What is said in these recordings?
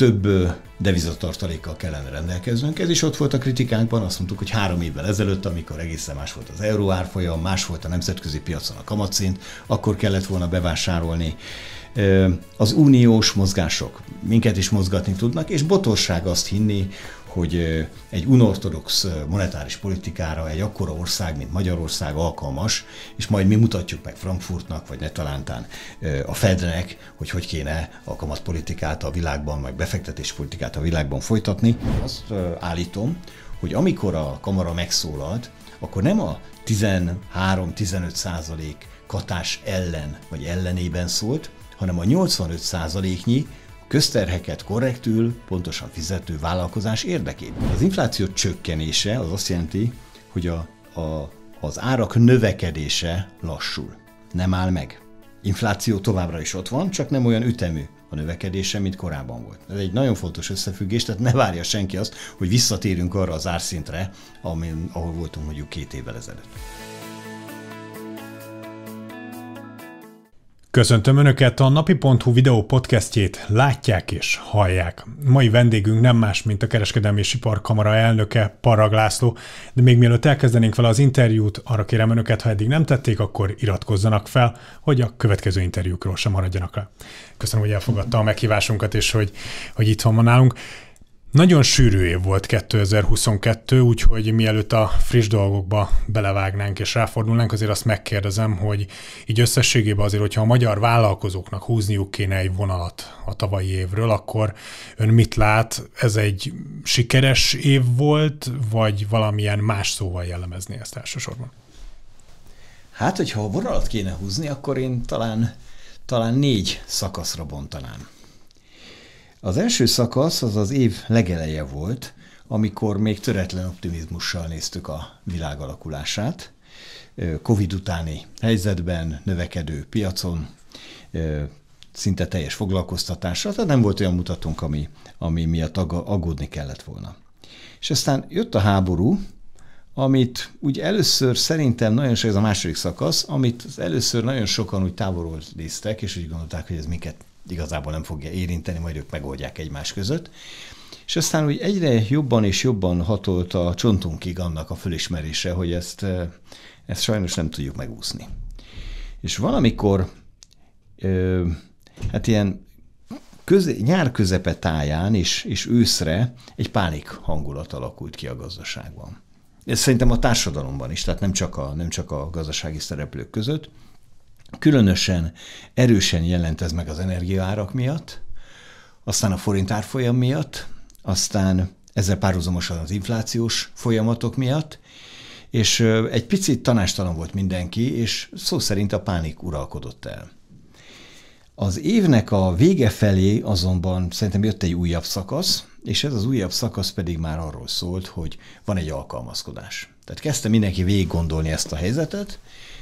több devizatartalékkal kellene rendelkeznünk. Ez is ott volt a kritikánkban, azt mondtuk, hogy három évvel ezelőtt, amikor egészen más volt az euró árfolyam, más volt a nemzetközi piacon a kamatszint, akkor kellett volna bevásárolni. Az uniós mozgások minket is mozgatni tudnak, és botorság azt hinni, hogy egy unortodox monetáris politikára egy akkora ország, mint Magyarország alkalmas, és majd mi mutatjuk meg Frankfurtnak, vagy netalántán a Fednek, hogy hogy kéne a kamatpolitikát a világban, vagy befektetéspolitikát a világban folytatni. Azt állítom, hogy amikor a kamara megszólalt, akkor nem a 13-15 százalék katás ellen vagy ellenében szólt, hanem a 85 százaléknyi közterheket korrektül, pontosan fizető vállalkozás érdekében. Az infláció csökkenése az azt jelenti, hogy a, a, az árak növekedése lassul, nem áll meg. Infláció továbbra is ott van, csak nem olyan ütemű a növekedése, mint korábban volt. Ez egy nagyon fontos összefüggés, tehát ne várja senki azt, hogy visszatérünk arra az árszintre, amin, ahol voltunk mondjuk két évvel ezelőtt. Köszöntöm Önöket a napi.hu videó podcastjét látják és hallják. Mai vendégünk nem más, mint a Kereskedelmi és Iparkamara elnöke, Parag László, de még mielőtt elkezdenénk vele az interjút, arra kérem Önöket, ha eddig nem tették, akkor iratkozzanak fel, hogy a következő interjúkról sem maradjanak le. Köszönöm, hogy elfogadta a meghívásunkat, és hogy, hogy itt van nálunk. Nagyon sűrű év volt 2022, úgyhogy mielőtt a friss dolgokba belevágnánk és ráfordulnánk, azért azt megkérdezem, hogy így összességében azért, hogyha a magyar vállalkozóknak húzniuk kéne egy vonalat a tavalyi évről, akkor ön mit lát? Ez egy sikeres év volt, vagy valamilyen más szóval jellemezni ezt elsősorban? Hát, hogyha a vonalat kéne húzni, akkor én talán, talán négy szakaszra bontanám. Az első szakasz az az év legeleje volt, amikor még töretlen optimizmussal néztük a világ alakulását. Covid utáni helyzetben, növekedő piacon, szinte teljes foglalkoztatásra, tehát nem volt olyan mutatónk, ami, ami miatt aggódni kellett volna. És aztán jött a háború, amit úgy először szerintem nagyon sok, ez a második szakasz, amit először nagyon sokan úgy távolról néztek, és úgy gondolták, hogy ez minket igazából nem fogja érinteni, majd ők megoldják egymás között. És aztán úgy egyre jobban és jobban hatolt a csontunkig annak a fölismerése, hogy ezt, eh, ezt sajnos nem tudjuk megúszni. És valamikor, hát ilyen köze, nyár közepe táján és, és őszre egy pánik hangulat alakult ki a gazdaságban. Ez szerintem a társadalomban is, tehát nem csak a, nem csak a gazdasági szereplők között. Különösen erősen jelent ez meg az energiaárak miatt, aztán a forint árfolyam miatt, aztán ezzel párhuzamosan az inflációs folyamatok miatt, és egy picit tanástalan volt mindenki, és szó szerint a pánik uralkodott el. Az évnek a vége felé azonban szerintem jött egy újabb szakasz, és ez az újabb szakasz pedig már arról szólt, hogy van egy alkalmazkodás. Tehát kezdte mindenki végig gondolni ezt a helyzetet,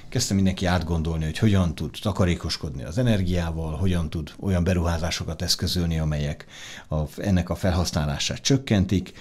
kezdte mindenki átgondolni, hogy hogyan tud takarékoskodni az energiával, hogyan tud olyan beruházásokat eszközölni, amelyek a, ennek a felhasználását csökkentik,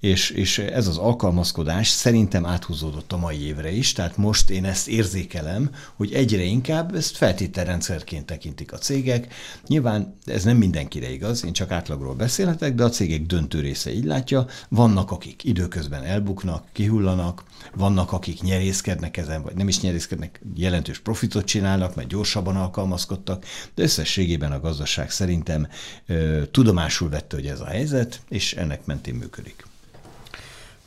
és, és ez az alkalmazkodás szerintem áthúzódott a mai évre is, tehát most én ezt érzékelem, hogy egyre inkább ezt feltételrendszerként tekintik a cégek. Nyilván ez nem mindenkire igaz, én csak átlagról beszélhetek, de a cégek döntő része így látja. Vannak, akik időközben elbuknak, kihullanak, vannak, akik nyerészkednek ezen, vagy nem is nyerészkednek, jelentős profitot csinálnak, mert gyorsabban alkalmazkodtak, de összességében a gazdaság szerintem ö, tudomásul vette, hogy ez a helyzet, és ennek mentén működik.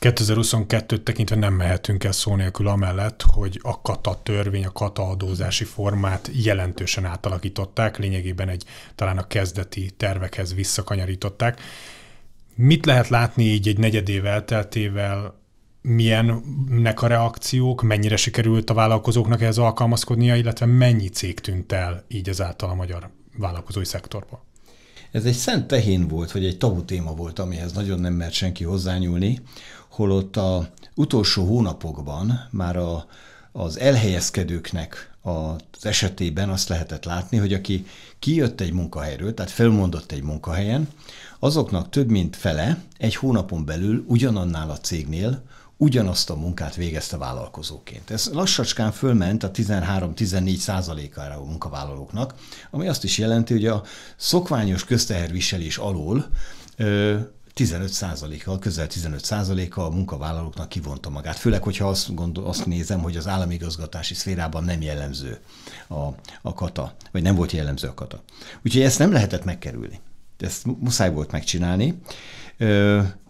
2022-t tekintve nem mehetünk el szó nélkül amellett, hogy a kata törvény, a kata adózási formát jelentősen átalakították, lényegében egy talán a kezdeti tervekhez visszakanyarították. Mit lehet látni így egy negyedév elteltével, milyennek a reakciók, mennyire sikerült a vállalkozóknak ehhez alkalmazkodnia, illetve mennyi cég tűnt el így ezáltal a magyar vállalkozói szektorba? Ez egy szent tehén volt, vagy egy tabu téma volt, amihez nagyon nem mert senki hozzányúlni holott a utolsó hónapokban már a, az elhelyezkedőknek az esetében azt lehetett látni, hogy aki kijött egy munkahelyről, tehát felmondott egy munkahelyen, azoknak több mint fele egy hónapon belül ugyanannál a cégnél ugyanazt a munkát végezte vállalkozóként. Ez lassacskán fölment a 13-14 százalékára a munkavállalóknak, ami azt is jelenti, hogy a szokványos közteherviselés alól 15 százaléka, közel 15 százaléka a munkavállalóknak kivonta magát. Főleg, hogyha azt, gondol, azt nézem, hogy az állami igazgatási szférában nem jellemző a, a kata, vagy nem volt jellemző a kata. Úgyhogy ezt nem lehetett megkerülni. Ezt muszáj volt megcsinálni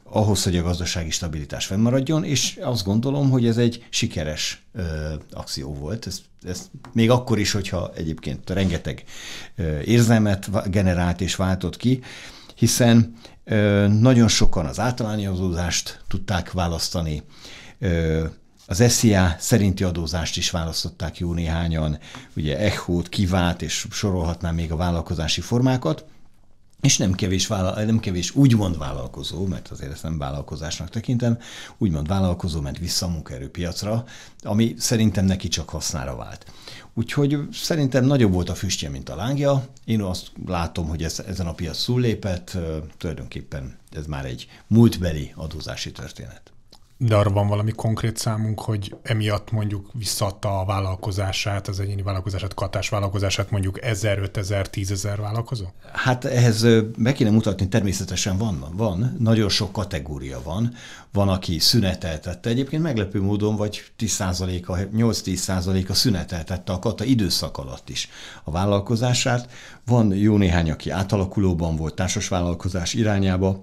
ahhoz, hogy a gazdasági stabilitás fennmaradjon, és azt gondolom, hogy ez egy sikeres ö, akció volt. Ez, ez még akkor is, hogyha egyébként rengeteg ö, érzelmet generált és váltott ki, hiszen ö, nagyon sokan az általány adózást tudták választani, az SZIA szerinti adózást is választották jó néhányan, ugye ECHO-t, Kivát, és sorolhatnám még a vállalkozási formákat, és nem kevés, vállal, nem kevés úgymond vállalkozó, mert azért ezt nem vállalkozásnak tekintem, úgymond vállalkozó ment vissza a munkaerőpiacra, ami szerintem neki csak hasznára vált. Úgyhogy szerintem nagyobb volt a füstje, mint a lángja. Én azt látom, hogy ez, ezen a piac lépett, tulajdonképpen ez már egy múltbeli adózási történet. De arra van valami konkrét számunk, hogy emiatt mondjuk visszadta a vállalkozását, az egyéni vállalkozását, katás vállalkozását mondjuk 1000, 5000, 10000 vállalkozó? Hát ehhez meg kéne mutatni, természetesen van, van, nagyon sok kategória van. Van, aki szüneteltette, egyébként meglepő módon, vagy 10%-a, 8-10%-a szüneteltette a kata időszak alatt is a vállalkozását. Van jó néhány, aki átalakulóban volt társasvállalkozás irányába,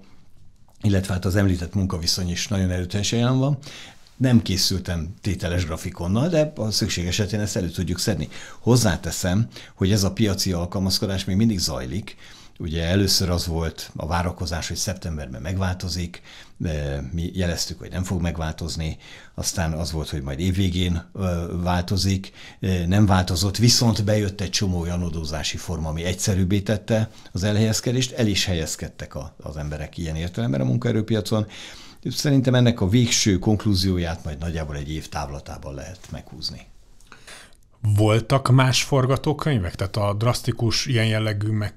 illetve hát az említett munkaviszony is nagyon erőteljesen jelen van. Nem készültem tételes grafikonnal, de a szükség esetén ezt elő tudjuk szedni. Hozzáteszem, hogy ez a piaci alkalmazkodás még mindig zajlik, Ugye először az volt a várakozás, hogy szeptemberben megváltozik, mi jeleztük, hogy nem fog megváltozni, aztán az volt, hogy majd évvégén változik, nem változott, viszont bejött egy csomó olyan adózási forma, ami egyszerűbbé tette az elhelyezkedést, el is helyezkedtek az emberek ilyen értelemben a munkaerőpiacon. Szerintem ennek a végső konklúzióját majd nagyjából egy év távlatában lehet meghúzni. Voltak más forgatókönyvek? Tehát a drasztikus ilyen jellegű meg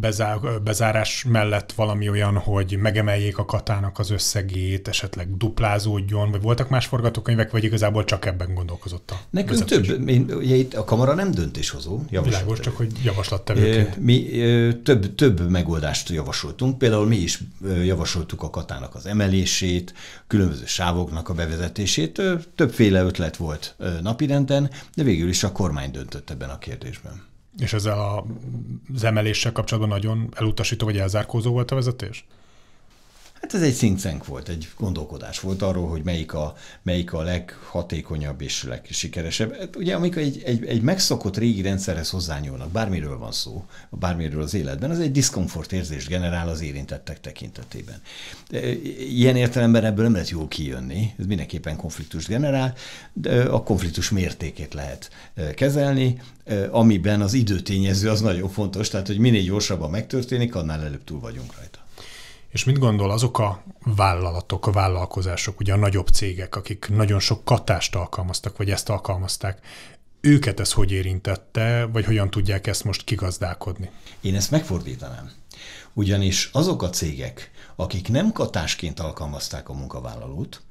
bezár, bezárás mellett valami olyan, hogy megemeljék a katának az összegét, esetleg duplázódjon, vagy voltak más forgatókönyvek, vagy igazából csak ebben gondolkozott a Nekünk vezetés? több, én, ugye itt a kamara nem döntéshozó. Világos, csak hogy javaslattevőként. Mi több, több megoldást javasoltunk, például mi is javasoltuk a katának az emelését, különböző sávoknak a bevezetését, többféle ötlet volt napirenden, de végül is a kormány döntött ebben a kérdésben. És ezzel a, az emeléssel kapcsolatban nagyon elutasító vagy elzárkózó volt a vezetés? Hát ez egy think volt, egy gondolkodás volt arról, hogy melyik a, melyik a leghatékonyabb és legsikeresebb. Hát ugye amikor egy, egy, egy megszokott régi rendszerhez hozzányúlnak, bármiről van szó, bármiről az életben, az egy diszkomfort érzést generál az érintettek tekintetében. Ilyen értelemben ebből nem lehet jól kijönni, ez mindenképpen konfliktus generál, de a konfliktus mértékét lehet e, kezelni, e, amiben az időtényező az nagyon fontos, tehát hogy minél gyorsabban megtörténik, annál előbb túl vagyunk rajta. És mit gondol azok a vállalatok, a vállalkozások, ugye a nagyobb cégek, akik nagyon sok katást alkalmaztak, vagy ezt alkalmazták, őket ez hogy érintette, vagy hogyan tudják ezt most kigazdálkodni? Én ezt megfordítanám. Ugyanis azok a cégek, akik nem katásként alkalmazták a munkavállalót,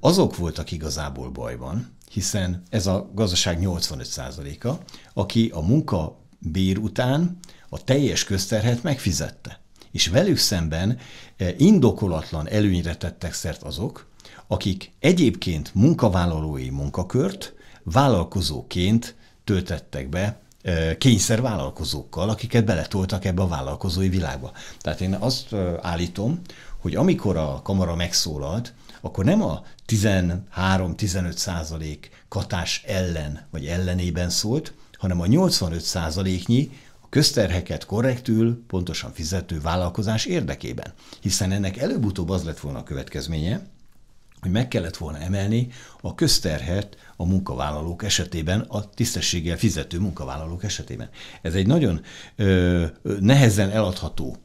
azok voltak igazából bajban, hiszen ez a gazdaság 85%-a, aki a munkabér után a teljes közterhet megfizette és velük szemben eh, indokolatlan előnyre tettek szert azok, akik egyébként munkavállalói munkakört vállalkozóként töltettek be eh, kényszervállalkozókkal, akiket beletoltak ebbe a vállalkozói világba. Tehát én azt eh, állítom, hogy amikor a kamara megszólalt, akkor nem a 13-15 százalék katás ellen vagy ellenében szólt, hanem a 85 százaléknyi közterheket korrektül, pontosan fizető vállalkozás érdekében. Hiszen ennek előbb-utóbb az lett volna a következménye, hogy meg kellett volna emelni a közterhet a munkavállalók esetében, a tisztességgel fizető munkavállalók esetében. Ez egy nagyon ö, nehezen eladható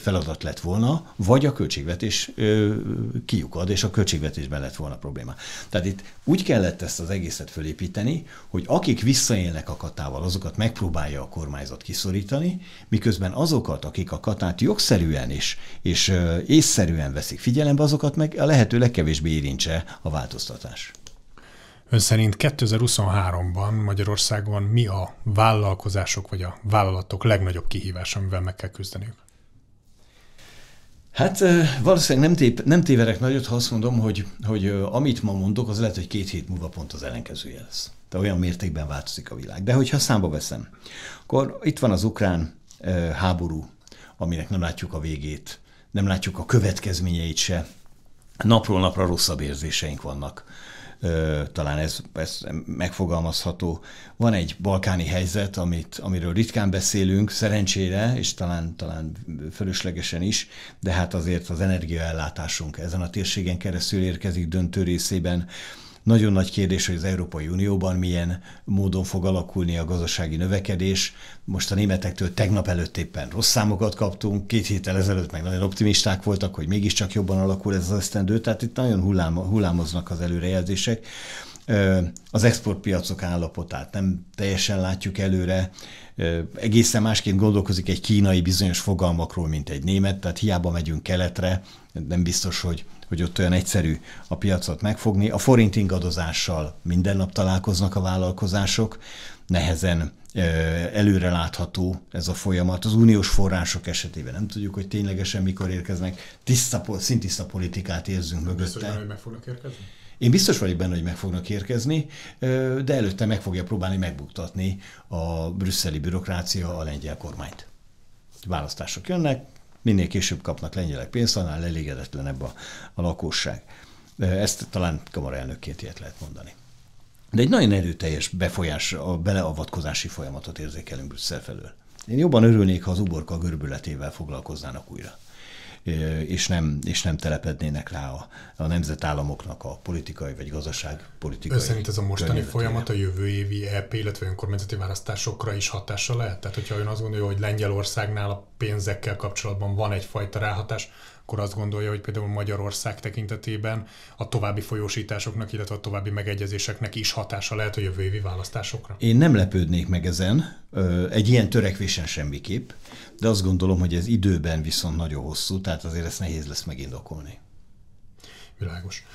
feladat lett volna, vagy a költségvetés kiukad, és a költségvetésben lett volna probléma. Tehát itt úgy kellett ezt az egészet fölépíteni, hogy akik visszaélnek a katával, azokat megpróbálja a kormányzat kiszorítani, miközben azokat, akik a katát jogszerűen és, és észszerűen veszik figyelembe, azokat meg a lehető legkevésbé érintse a változtatás. Ön szerint 2023-ban Magyarországon mi a vállalkozások vagy a vállalatok legnagyobb kihívás, amivel meg kell küzdeniük? Hát valószínűleg nem, tép, nem téverek nagyot, ha azt mondom, hogy, hogy amit ma mondok, az lehet, hogy két hét múlva pont az ellenkezője lesz. De olyan mértékben változik a világ. De hogyha számba veszem, akkor itt van az ukrán háború, aminek nem látjuk a végét, nem látjuk a következményeit se. Napról napra rosszabb érzéseink vannak talán ez, ez megfogalmazható. Van egy balkáni helyzet, amit, amiről ritkán beszélünk, szerencsére, és talán, talán fölöslegesen is, de hát azért az energiaellátásunk ezen a térségen keresztül érkezik döntő részében nagyon nagy kérdés, hogy az Európai Unióban milyen módon fog alakulni a gazdasági növekedés. Most a németektől tegnap előtt éppen rossz számokat kaptunk, két héttel ezelőtt meg nagyon optimisták voltak, hogy mégiscsak jobban alakul ez az esztendő, tehát itt nagyon hullám, hullámoznak az előrejelzések. Az exportpiacok állapotát nem teljesen látjuk előre, egészen másként gondolkozik egy kínai bizonyos fogalmakról, mint egy német, tehát hiába megyünk keletre, nem biztos, hogy hogy ott olyan egyszerű a piacot megfogni. A forint ingadozással minden nap találkoznak a vállalkozások, nehezen előre látható ez a folyamat. Az uniós források esetében nem tudjuk, hogy ténylegesen mikor érkeznek. Tiszta, szintiszta politikát érzünk mögötte. Biztos hogy meg fognak érkezni? Én biztos vagyok benne, hogy meg fognak érkezni, de előtte meg fogja próbálni megbuktatni a brüsszeli bürokrácia a lengyel kormányt. Választások jönnek, minél később kapnak lengyelek pénzt, annál elégedetlenebb a, a lakosság. Ezt talán kamaraelnökként ilyet lehet mondani. De egy nagyon erőteljes befolyás, a beleavatkozási folyamatot érzékelünk Brüsszel felől. Én jobban örülnék, ha az uborka görbületével foglalkoznának újra és nem, és nem telepednének rá a, a nemzetállamoknak a politikai vagy gazdaságpolitikai. Ön szerint ez a mostani folyamat a jövő évi EP, illetve önkormányzati választásokra is hatással lehet? Tehát, hogyha ön azt gondolja, hogy Lengyelországnál a pénzekkel kapcsolatban van egyfajta ráhatás, akkor azt gondolja, hogy például Magyarország tekintetében a további folyósításoknak, illetve a további megegyezéseknek is hatása lehet a jövő évi választásokra? Én nem lepődnék meg ezen, egy ilyen törekvésen semmiképp, de azt gondolom, hogy ez időben viszont nagyon hosszú, tehát azért ezt nehéz lesz megindokolni. Világos.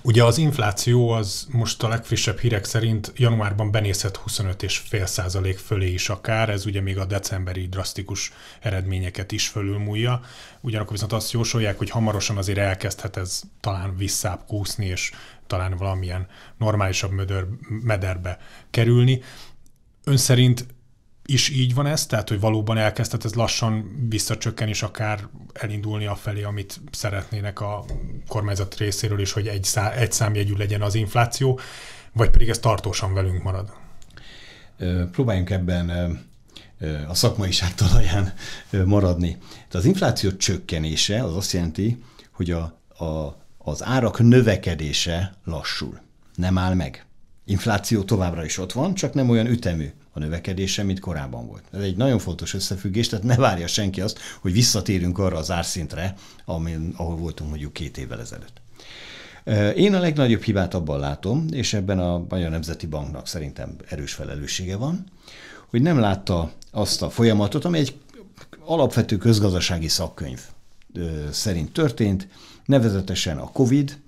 Ugye az infláció az most a legfrissebb hírek szerint januárban benézhet 25,5 százalék fölé is akár, ez ugye még a decemberi drasztikus eredményeket is fölülmúlja. Ugyanakkor viszont azt jósolják, hogy hamarosan azért elkezdhet ez talán visszább kúszni, és talán valamilyen normálisabb mödör, mederbe kerülni. Ön szerint is így van ez, tehát hogy valóban elkezdett ez lassan visszacsökken, és akár elindulni a felé, amit szeretnének a kormányzat részéről is, hogy egy, szá, egy számjegyű legyen az infláció, vagy pedig ez tartósan velünk marad? Próbáljunk ebben a szakmaiság talaján maradni. Tehát az infláció csökkenése az azt jelenti, hogy a, a, az árak növekedése lassul, nem áll meg. Infláció továbbra is ott van, csak nem olyan ütemű a növekedése, mint korábban volt. Ez egy nagyon fontos összefüggés, tehát ne várja senki azt, hogy visszatérünk arra az árszintre, amin, ahol voltunk mondjuk két évvel ezelőtt. Én a legnagyobb hibát abban látom, és ebben a Magyar Nemzeti Banknak szerintem erős felelőssége van, hogy nem látta azt a folyamatot, ami egy alapvető közgazdasági szakkönyv szerint történt, nevezetesen a COVID,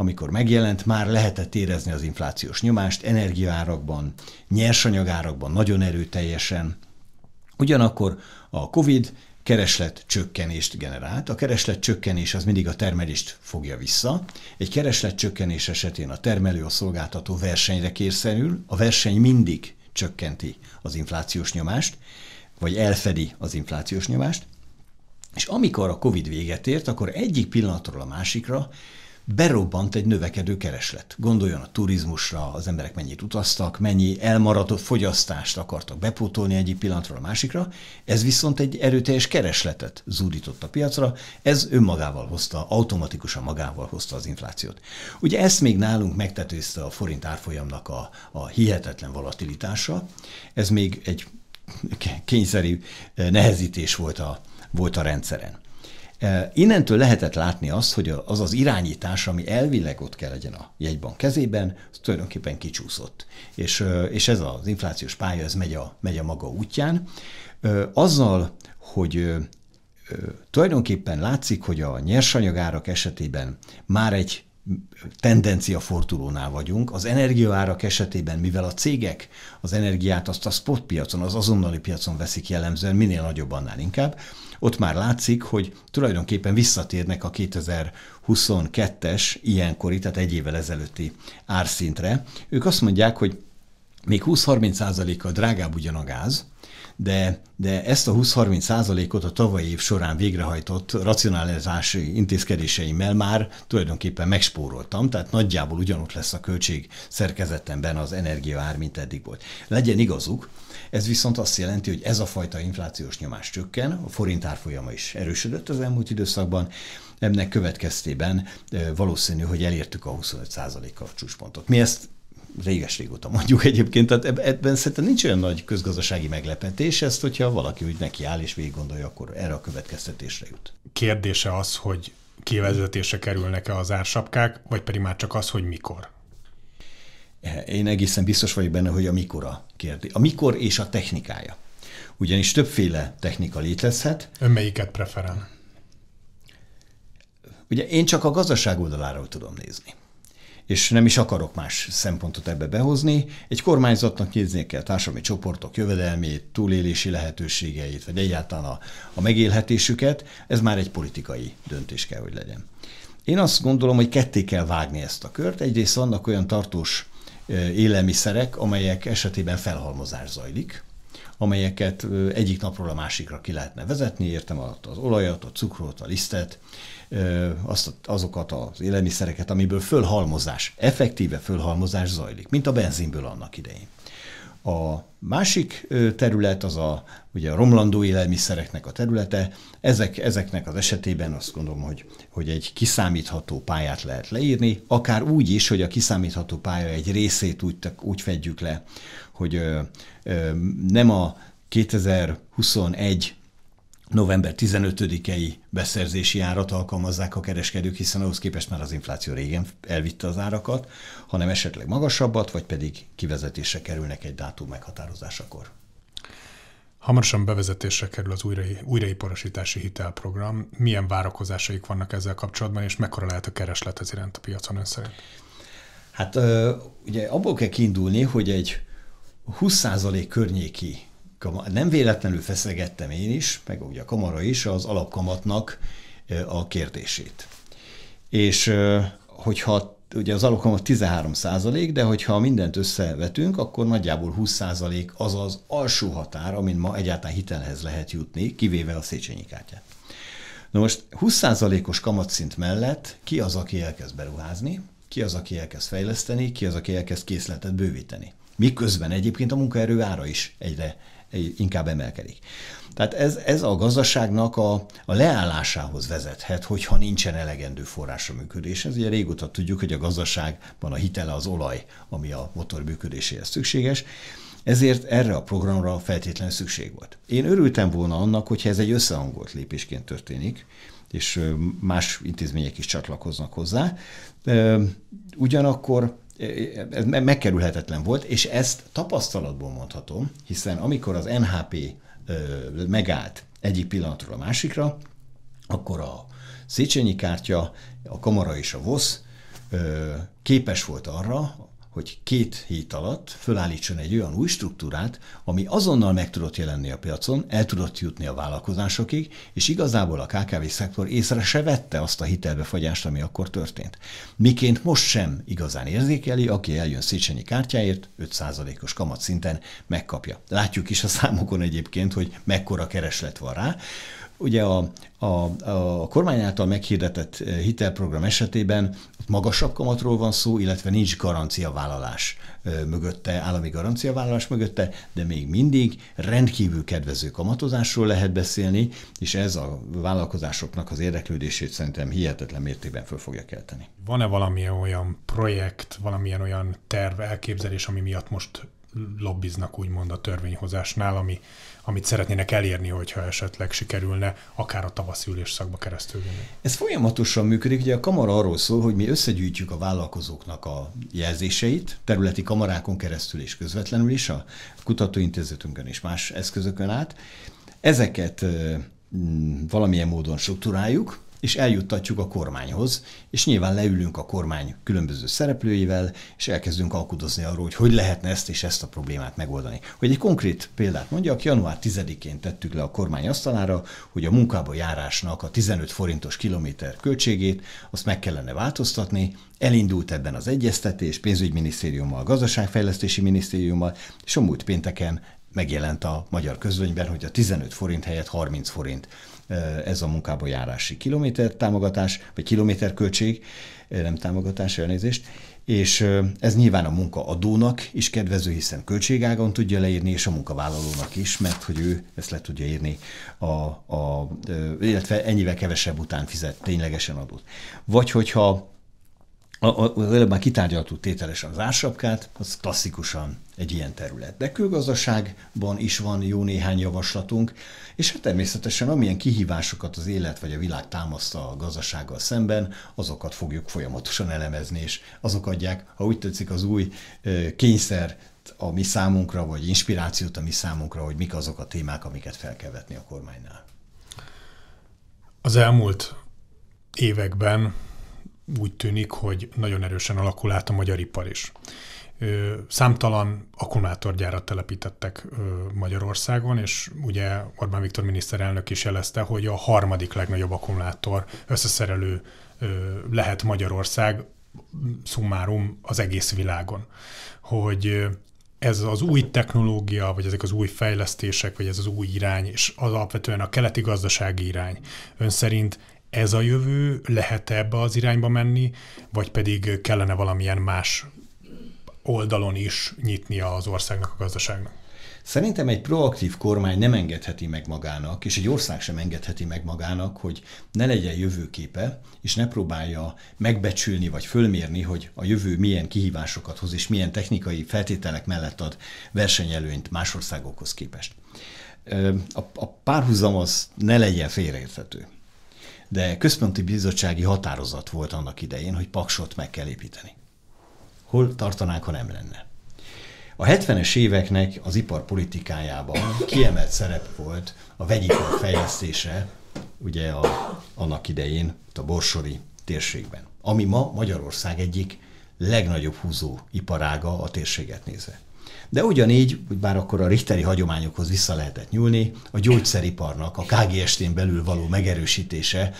amikor megjelent, már lehetett érezni az inflációs nyomást, energiaárakban, nyersanyagárakban nagyon erőteljesen. Ugyanakkor a COVID kereslet csökkenést generált. A kereslet csökkenés az mindig a termelést fogja vissza. Egy kereslet csökkenés esetén a termelő, a szolgáltató versenyre kérszerül, a verseny mindig csökkenti az inflációs nyomást, vagy elfedi az inflációs nyomást, és amikor a COVID véget ért, akkor egyik pillanatról a másikra berobbant egy növekedő kereslet. Gondoljon a turizmusra, az emberek mennyit utaztak, mennyi elmaradott fogyasztást akartak bepótolni egyik pillanatról a másikra, ez viszont egy erőteljes keresletet zúdított a piacra, ez önmagával hozta, automatikusan magával hozta az inflációt. Ugye ezt még nálunk megtetőzte a forint árfolyamnak a, a hihetetlen volatilitása, ez még egy kényszerű nehezítés volt a, volt a rendszeren. Innentől lehetett látni azt, hogy az az irányítás, ami elvileg ott kell legyen a jegybank kezében, az tulajdonképpen kicsúszott. És, és ez az inflációs pálya, ez megy a, megy a maga útján. Azzal, hogy tulajdonképpen látszik, hogy a nyersanyagárak esetében már egy tendencia fordulónál vagyunk. Az energiaárak esetében, mivel a cégek az energiát azt a spot piacon, az azonnali piacon veszik jellemzően, minél nagyobb annál inkább, ott már látszik, hogy tulajdonképpen visszatérnek a 2022-es ilyenkori, tehát egy évvel ezelőtti árszintre. Ők azt mondják, hogy még 20-30%-kal drágább ugyan a gáz, de, de ezt a 20-30 százalékot a tavalyi év során végrehajtott racionalizási intézkedéseimmel már tulajdonképpen megspóroltam, tehát nagyjából ugyanott lesz a költség szerkezetemben az energiaár, mint eddig volt. Legyen igazuk, ez viszont azt jelenti, hogy ez a fajta inflációs nyomás csökken, a forint árfolyama is erősödött az elmúlt időszakban, ennek következtében valószínű, hogy elértük a 25%-kal csúcspontot. Mi ezt réges régóta mondjuk egyébként, tehát ebben szerintem nincs olyan nagy közgazdasági meglepetés, ezt, hogyha valaki úgy neki áll és végig gondolja, akkor erre a következtetésre jut. Kérdése az, hogy kivezetése kerülnek-e az ársapkák, vagy pedig már csak az, hogy mikor? Én egészen biztos vagyok benne, hogy a mikor a kérdés. A mikor és a technikája. Ugyanis többféle technika létezhet. Ön melyiket preferál? Ugye én csak a gazdaság oldaláról tudom nézni és nem is akarok más szempontot ebbe behozni. Egy kormányzatnak néznie kell társadalmi csoportok jövedelmét, túlélési lehetőségeit, vagy egyáltalán a, a megélhetésüket, ez már egy politikai döntés kell, hogy legyen. Én azt gondolom, hogy ketté kell vágni ezt a kört. Egyrészt vannak olyan tartós élelmiszerek, amelyek esetében felhalmozás zajlik, amelyeket egyik napról a másikra ki lehetne vezetni, értem alatt az olajat, a cukrot, a lisztet, azt, azokat az élelmiszereket, amiből fölhalmozás, effektíve fölhalmozás zajlik, mint a benzinből annak idején. A másik terület az a, ugye a romlandó élelmiszereknek a területe. Ezek, ezeknek az esetében azt gondolom, hogy, hogy egy kiszámítható pályát lehet leírni, akár úgy is, hogy a kiszámítható pálya egy részét úgy, úgy fedjük le, hogy ö, ö, nem a 2021 november 15-i beszerzési árat alkalmazzák a kereskedők, hiszen ahhoz képest már az infláció régen elvitte az árakat, hanem esetleg magasabbat, vagy pedig kivezetésre kerülnek egy dátum meghatározásakor. Hamarosan bevezetésre kerül az újra, újraiparosítási hitelprogram. Milyen várakozásaik vannak ezzel kapcsolatban, és mekkora lehet a kereslet ez iránt a piacon ön szerint? Hát ugye abból kell kiindulni, hogy egy 20% környéki nem véletlenül feszegettem én is, meg ugye a kamara is az alapkamatnak a kérdését. És hogyha ugye az alapkamat 13 százalék, de hogyha mindent összevetünk, akkor nagyjából 20 százalék az az alsó határ, amin ma egyáltalán hitelhez lehet jutni, kivéve a Széchenyi kártyát. Na most 20 százalékos kamatszint mellett ki az, aki elkezd beruházni, ki az, aki elkezd fejleszteni, ki az, aki elkezd készletet bővíteni. Miközben egyébként a munkaerő ára is egyre inkább emelkedik. Tehát ez, ez a gazdaságnak a, a leállásához vezethet, hogyha nincsen elegendő forrásra működés. Ez ugye régóta tudjuk, hogy a gazdaságban a hitele az olaj, ami a motor működéséhez szükséges, ezért erre a programra feltétlenül szükség volt. Én örültem volna annak, hogyha ez egy összehangolt lépésként történik, és más intézmények is csatlakoznak hozzá. Ugyanakkor ez megkerülhetetlen volt, és ezt tapasztalatból mondhatom, hiszen amikor az NHP megállt egyik pillanatról a másikra, akkor a Széchenyi kártya, a Kamara és a VOSZ képes volt arra, hogy két hét alatt fölállítson egy olyan új struktúrát, ami azonnal meg tudott jelenni a piacon, el tudott jutni a vállalkozásokig, és igazából a KKV szektor észre se vette azt a hitelbefagyást, ami akkor történt. Miként most sem igazán érzékeli, aki eljön Széchenyi kártyáért, 5%-os kamat szinten megkapja. Látjuk is a számokon egyébként, hogy mekkora kereslet van rá. Ugye a, a, a kormány által meghirdetett eh, hitelprogram esetében magasabb kamatról van szó, illetve nincs garanciavállalás eh, mögötte, állami garanciavállalás mögötte, de még mindig rendkívül kedvező kamatozásról lehet beszélni, és ez a vállalkozásoknak az érdeklődését szerintem hihetetlen mértékben föl fogja kelteni. Van-e valamilyen olyan projekt, valamilyen olyan terv, elképzelés, ami miatt most lobbiznak úgymond a törvényhozásnál, ami, amit szeretnének elérni, hogyha esetleg sikerülne akár a tavaszi ülésszakba keresztül vinni. Ez folyamatosan működik, ugye a kamara arról szól, hogy mi összegyűjtjük a vállalkozóknak a jelzéseit, területi kamarákon keresztül és közvetlenül is, a kutatóintézetünkön és más eszközökön át. Ezeket valamilyen módon struktúráljuk, és eljuttatjuk a kormányhoz, és nyilván leülünk a kormány különböző szereplőivel, és elkezdünk alkudozni arról, hogy hogy lehetne ezt és ezt a problémát megoldani. Hogy egy konkrét példát mondjak, január 10-én tettük le a kormány asztalára, hogy a munkába járásnak a 15 forintos kilométer költségét azt meg kellene változtatni, elindult ebben az egyeztetés pénzügyminisztériummal, gazdaságfejlesztési minisztériummal, és a múlt pénteken megjelent a magyar közönyben, hogy a 15 forint helyett 30 forint ez a munkába járási kilométer támogatás, vagy kilométer költség, nem támogatás, elnézést, és ez nyilván a munkaadónak is kedvező, hiszen költségágon tudja leírni, és a munkavállalónak is, mert hogy ő ezt le tudja írni, a, a, illetve ennyivel kevesebb után fizet ténylegesen adót. Vagy hogyha az előbb már kitárgyaltuk tételesen az ársapkát, az klasszikusan egy ilyen terület. De külgazdaságban is van jó néhány javaslatunk, és hát természetesen amilyen kihívásokat az élet vagy a világ támaszt a gazdasággal szemben, azokat fogjuk folyamatosan elemezni, és azok adják, ha úgy tetszik, az új kényszer a mi számunkra, vagy inspirációt a mi számunkra, hogy mik azok a témák, amiket fel kell vetni a kormánynál. Az elmúlt években úgy tűnik, hogy nagyon erősen alakul át a magyar ipar is. Számtalan akkumulátorgyárat telepítettek Magyarországon, és ugye Orbán Viktor miniszterelnök is jelezte, hogy a harmadik legnagyobb akkumulátor összeszerelő lehet Magyarország szumárum az egész világon. Hogy ez az új technológia, vagy ezek az új fejlesztések, vagy ez az új irány, és az alapvetően a keleti gazdasági irány ön szerint ez a jövő, lehet ebbe az irányba menni, vagy pedig kellene valamilyen más oldalon is nyitnia az országnak, a gazdaságnak? Szerintem egy proaktív kormány nem engedheti meg magának, és egy ország sem engedheti meg magának, hogy ne legyen jövőképe, és ne próbálja megbecsülni vagy fölmérni, hogy a jövő milyen kihívásokat hoz, és milyen technikai feltételek mellett ad versenyelőnyt más országokhoz képest. A, a párhuzam az ne legyen félreérthető de központi bizottsági határozat volt annak idején, hogy Paksot meg kell építeni. Hol tartanánk, ha nem lenne? A 70-es éveknek az iparpolitikájában kiemelt szerep volt a vegyipar fejlesztése, ugye a, annak idején a borsori térségben, ami ma Magyarország egyik legnagyobb húzó iparága a térséget nézve. De ugyanígy, hogy bár akkor a richteri hagyományokhoz vissza lehetett nyúlni, a gyógyszeriparnak a KGST-n belül való megerősítése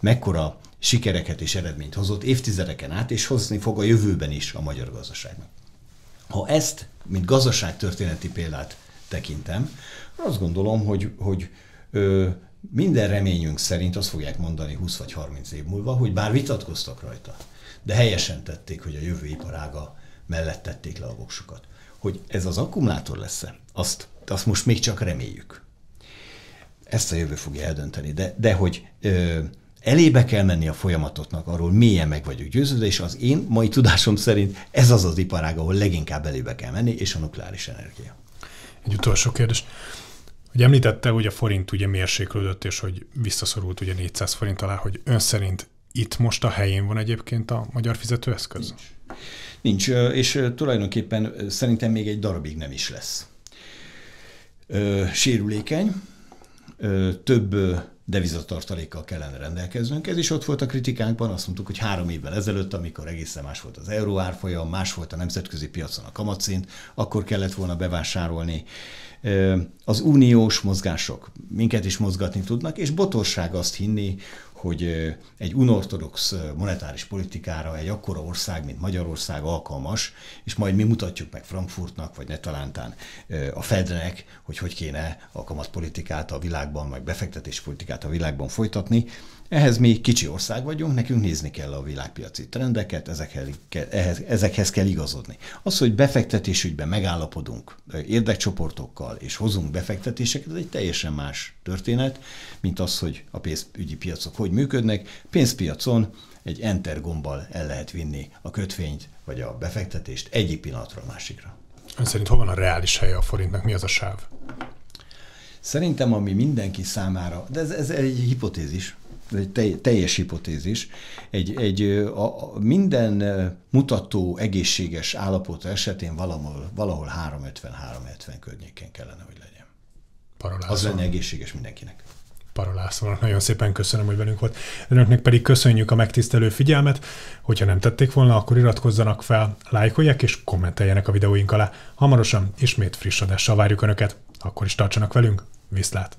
mekkora sikereket és eredményt hozott évtizedeken át, és hozni fog a jövőben is a magyar gazdaságnak. Ha ezt, mint gazdaságtörténeti példát tekintem, azt gondolom, hogy, hogy ö, minden reményünk szerint azt fogják mondani 20 vagy 30 év múlva, hogy bár vitatkoztak rajta, de helyesen tették, hogy a jövő iparága mellett tették le a voksukat. Hogy ez az akkumulátor lesz-e, azt, azt most még csak reméljük. Ezt a jövő fogja eldönteni, de, de hogy ö, elébe kell menni a folyamatotnak, arról mélyen meg vagyok győződve, és az én mai tudásom szerint ez az az iparág, ahol leginkább elébe kell menni, és a nukleáris energia. Egy utolsó kérdés. Hogy említette, hogy a forint ugye mérséklődött, és hogy visszaszorult ugye 400 forint alá, hogy ön szerint itt most a helyén van egyébként a magyar fizetőeszköz? Nincs. Nincs, és tulajdonképpen szerintem még egy darabig nem is lesz. Sérülékeny, több devizatartalékkal kellene rendelkeznünk. Ez is ott volt a kritikánkban, azt mondtuk, hogy három évvel ezelőtt, amikor egészen más volt az euró árfolyam, más volt a nemzetközi piacon a kamatszint, akkor kellett volna bevásárolni. Az uniós mozgások minket is mozgatni tudnak, és botorság azt hinni, hogy egy unortodox monetáris politikára egy akkora ország, mint Magyarország alkalmas, és majd mi mutatjuk meg Frankfurtnak, vagy ne a Fednek, hogy hogy kéne a kamatpolitikát a világban, vagy befektetéspolitikát a világban folytatni, ehhez mi kicsi ország vagyunk, nekünk nézni kell a világpiaci trendeket, ezekhez, ehhez, ezekhez kell igazodni. Az, hogy befektetésügyben megállapodunk érdekcsoportokkal és hozunk befektetéseket, ez egy teljesen más történet, mint az, hogy a pénzügyi piacok hogy működnek. Pénzpiacon egy enter gombbal el lehet vinni a kötvényt vagy a befektetést egyik pillanatra a másikra. Ön szerint hol van a reális helye a forintnak? Mi az a sáv? Szerintem, ami mindenki számára, de ez, ez egy hipotézis, egy teljes hipotézis, egy, egy a, minden mutató egészséges állapot esetén valahol, valahol 350-370 környéken kellene, hogy legyen. Parolászol. Az lenne egészséges mindenkinek. Parolászolnak. Nagyon szépen köszönöm, hogy velünk volt. Önöknek pedig köszönjük a megtisztelő figyelmet. Hogyha nem tették volna, akkor iratkozzanak fel, lájkolják és kommenteljenek a videóink alá. Hamarosan ismét friss adással várjuk Önöket. Akkor is tartsanak velünk. Viszlát!